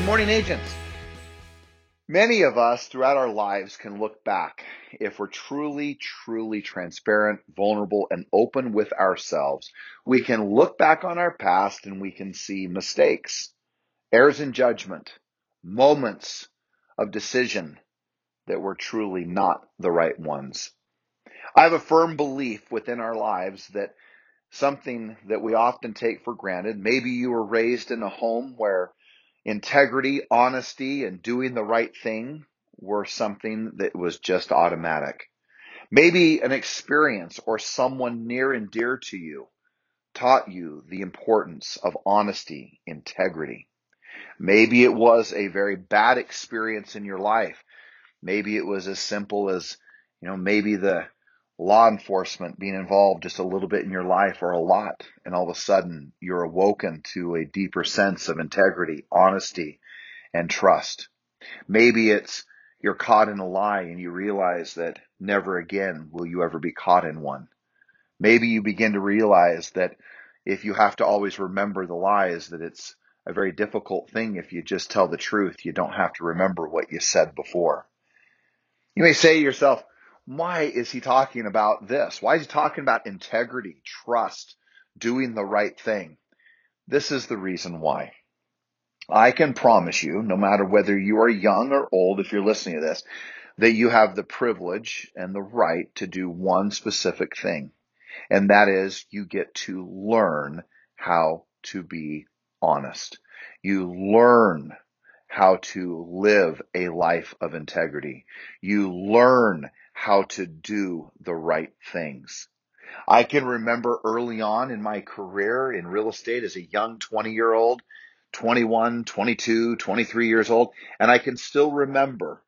morning, agents. Many of us throughout our lives can look back if we're truly, truly transparent, vulnerable, and open with ourselves. We can look back on our past and we can see mistakes, errors in judgment, moments of decision that were truly not the right ones. I have a firm belief within our lives that something that we often take for granted, maybe you were raised in a home where integrity, honesty, and doing the right thing were something that was just automatic. Maybe an experience or someone near and dear to you taught you the importance of honesty, integrity. Maybe it was a very bad experience in your life. Maybe it was as simple as, you know, maybe the law enforcement being involved just a little bit in your life or a lot, and all of a sudden you're awoken to a deeper sense of integrity, honesty, and trust. Maybe it's you're caught in a lie and you realize that never again will you ever be caught in one. Maybe you begin to realize that if you have to always remember the lies, that it's a very difficult thing if you just tell the truth. You don't have to remember what you said before. You may say to yourself, why is he talking about this? Why is he talking about integrity, trust, doing the right thing? This is the reason why. I can promise you, no matter whether you are young or old, if you're listening to this, that you have the privilege and the right to do one specific thing. And that is you get to learn how to be honest. You learn how to live a life of integrity. You learn how to do the right things. I can remember early on in my career in real estate as a young 20 year old, 21, 22, 23 years old, and I can still remember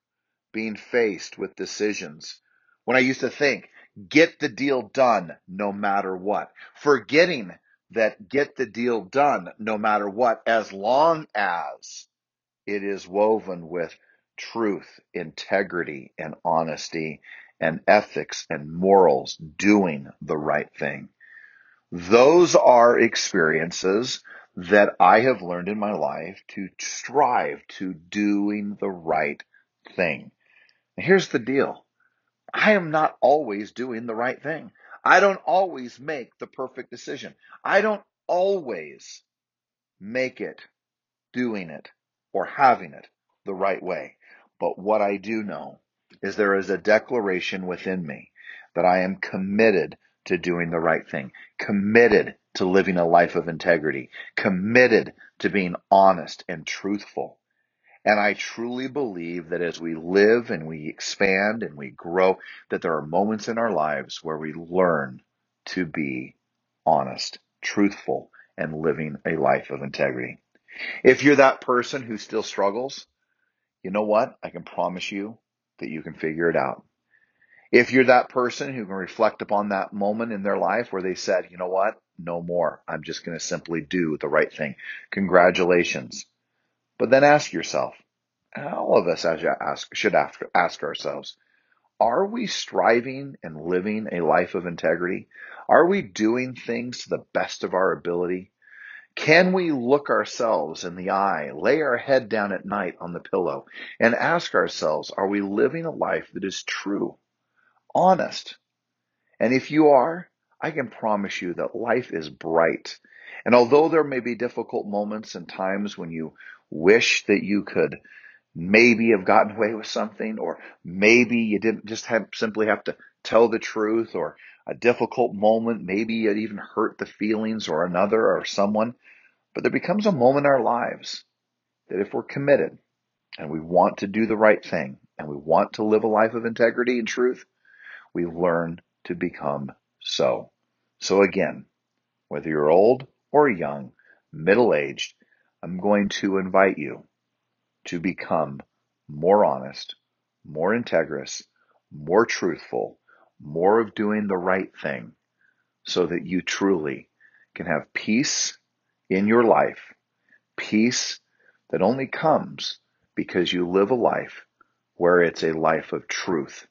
being faced with decisions when I used to think, get the deal done no matter what, forgetting that get the deal done no matter what, as long as it is woven with truth, integrity, and honesty, and ethics and morals, doing the right thing. Those are experiences that I have learned in my life to strive to doing the right thing. here's the deal. I am not always doing the right thing. I don't always make the perfect decision. I don't always make it doing it or having it the right way. But what I do know is there is a declaration within me that I am committed to doing the right thing, committed to living a life of integrity, committed to being honest and truthful. And I truly believe that as we live and we expand and we grow, that there are moments in our lives where we learn to be honest, truthful, and living a life of integrity. If you're that person who still struggles, you know what? I can promise you that you can figure it out. If you're that person who can reflect upon that moment in their life where they said, you know what? No more. I'm just going to simply do the right thing. Congratulations. But then ask yourself, all of us as you ask, should ask, ask ourselves, are we striving and living a life of integrity? Are we doing things to the best of our ability? Can we look ourselves in the eye, lay our head down at night on the pillow, and ask ourselves, are we living a life that is true, honest? And if you are, I can promise you that life is bright. And although there may be difficult moments and times when you wish that you could maybe have gotten away with something, or maybe you didn't just have, simply have to tell the truth, or a difficult moment, maybe it even hurt the feelings or another or someone. But there becomes a moment in our lives that if we're committed and we want to do the right thing and we want to live a life of integrity and truth, we learn to become so. So again, whether you're old or young, middle aged, I'm going to invite you to become more honest, more integrous, more truthful, more of doing the right thing so that you truly can have peace in your life, peace that only comes because you live a life where it's a life of truth,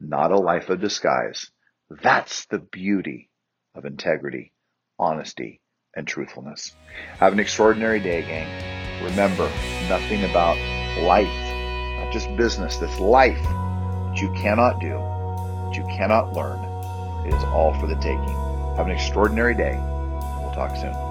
not a life of disguise. That's the beauty of integrity, honesty, and truthfulness. Have an extraordinary day, gang. remember nothing about life, not just business, this life that you cannot do, you cannot learn. It is all for the taking. Have an extraordinary day. We'll talk soon.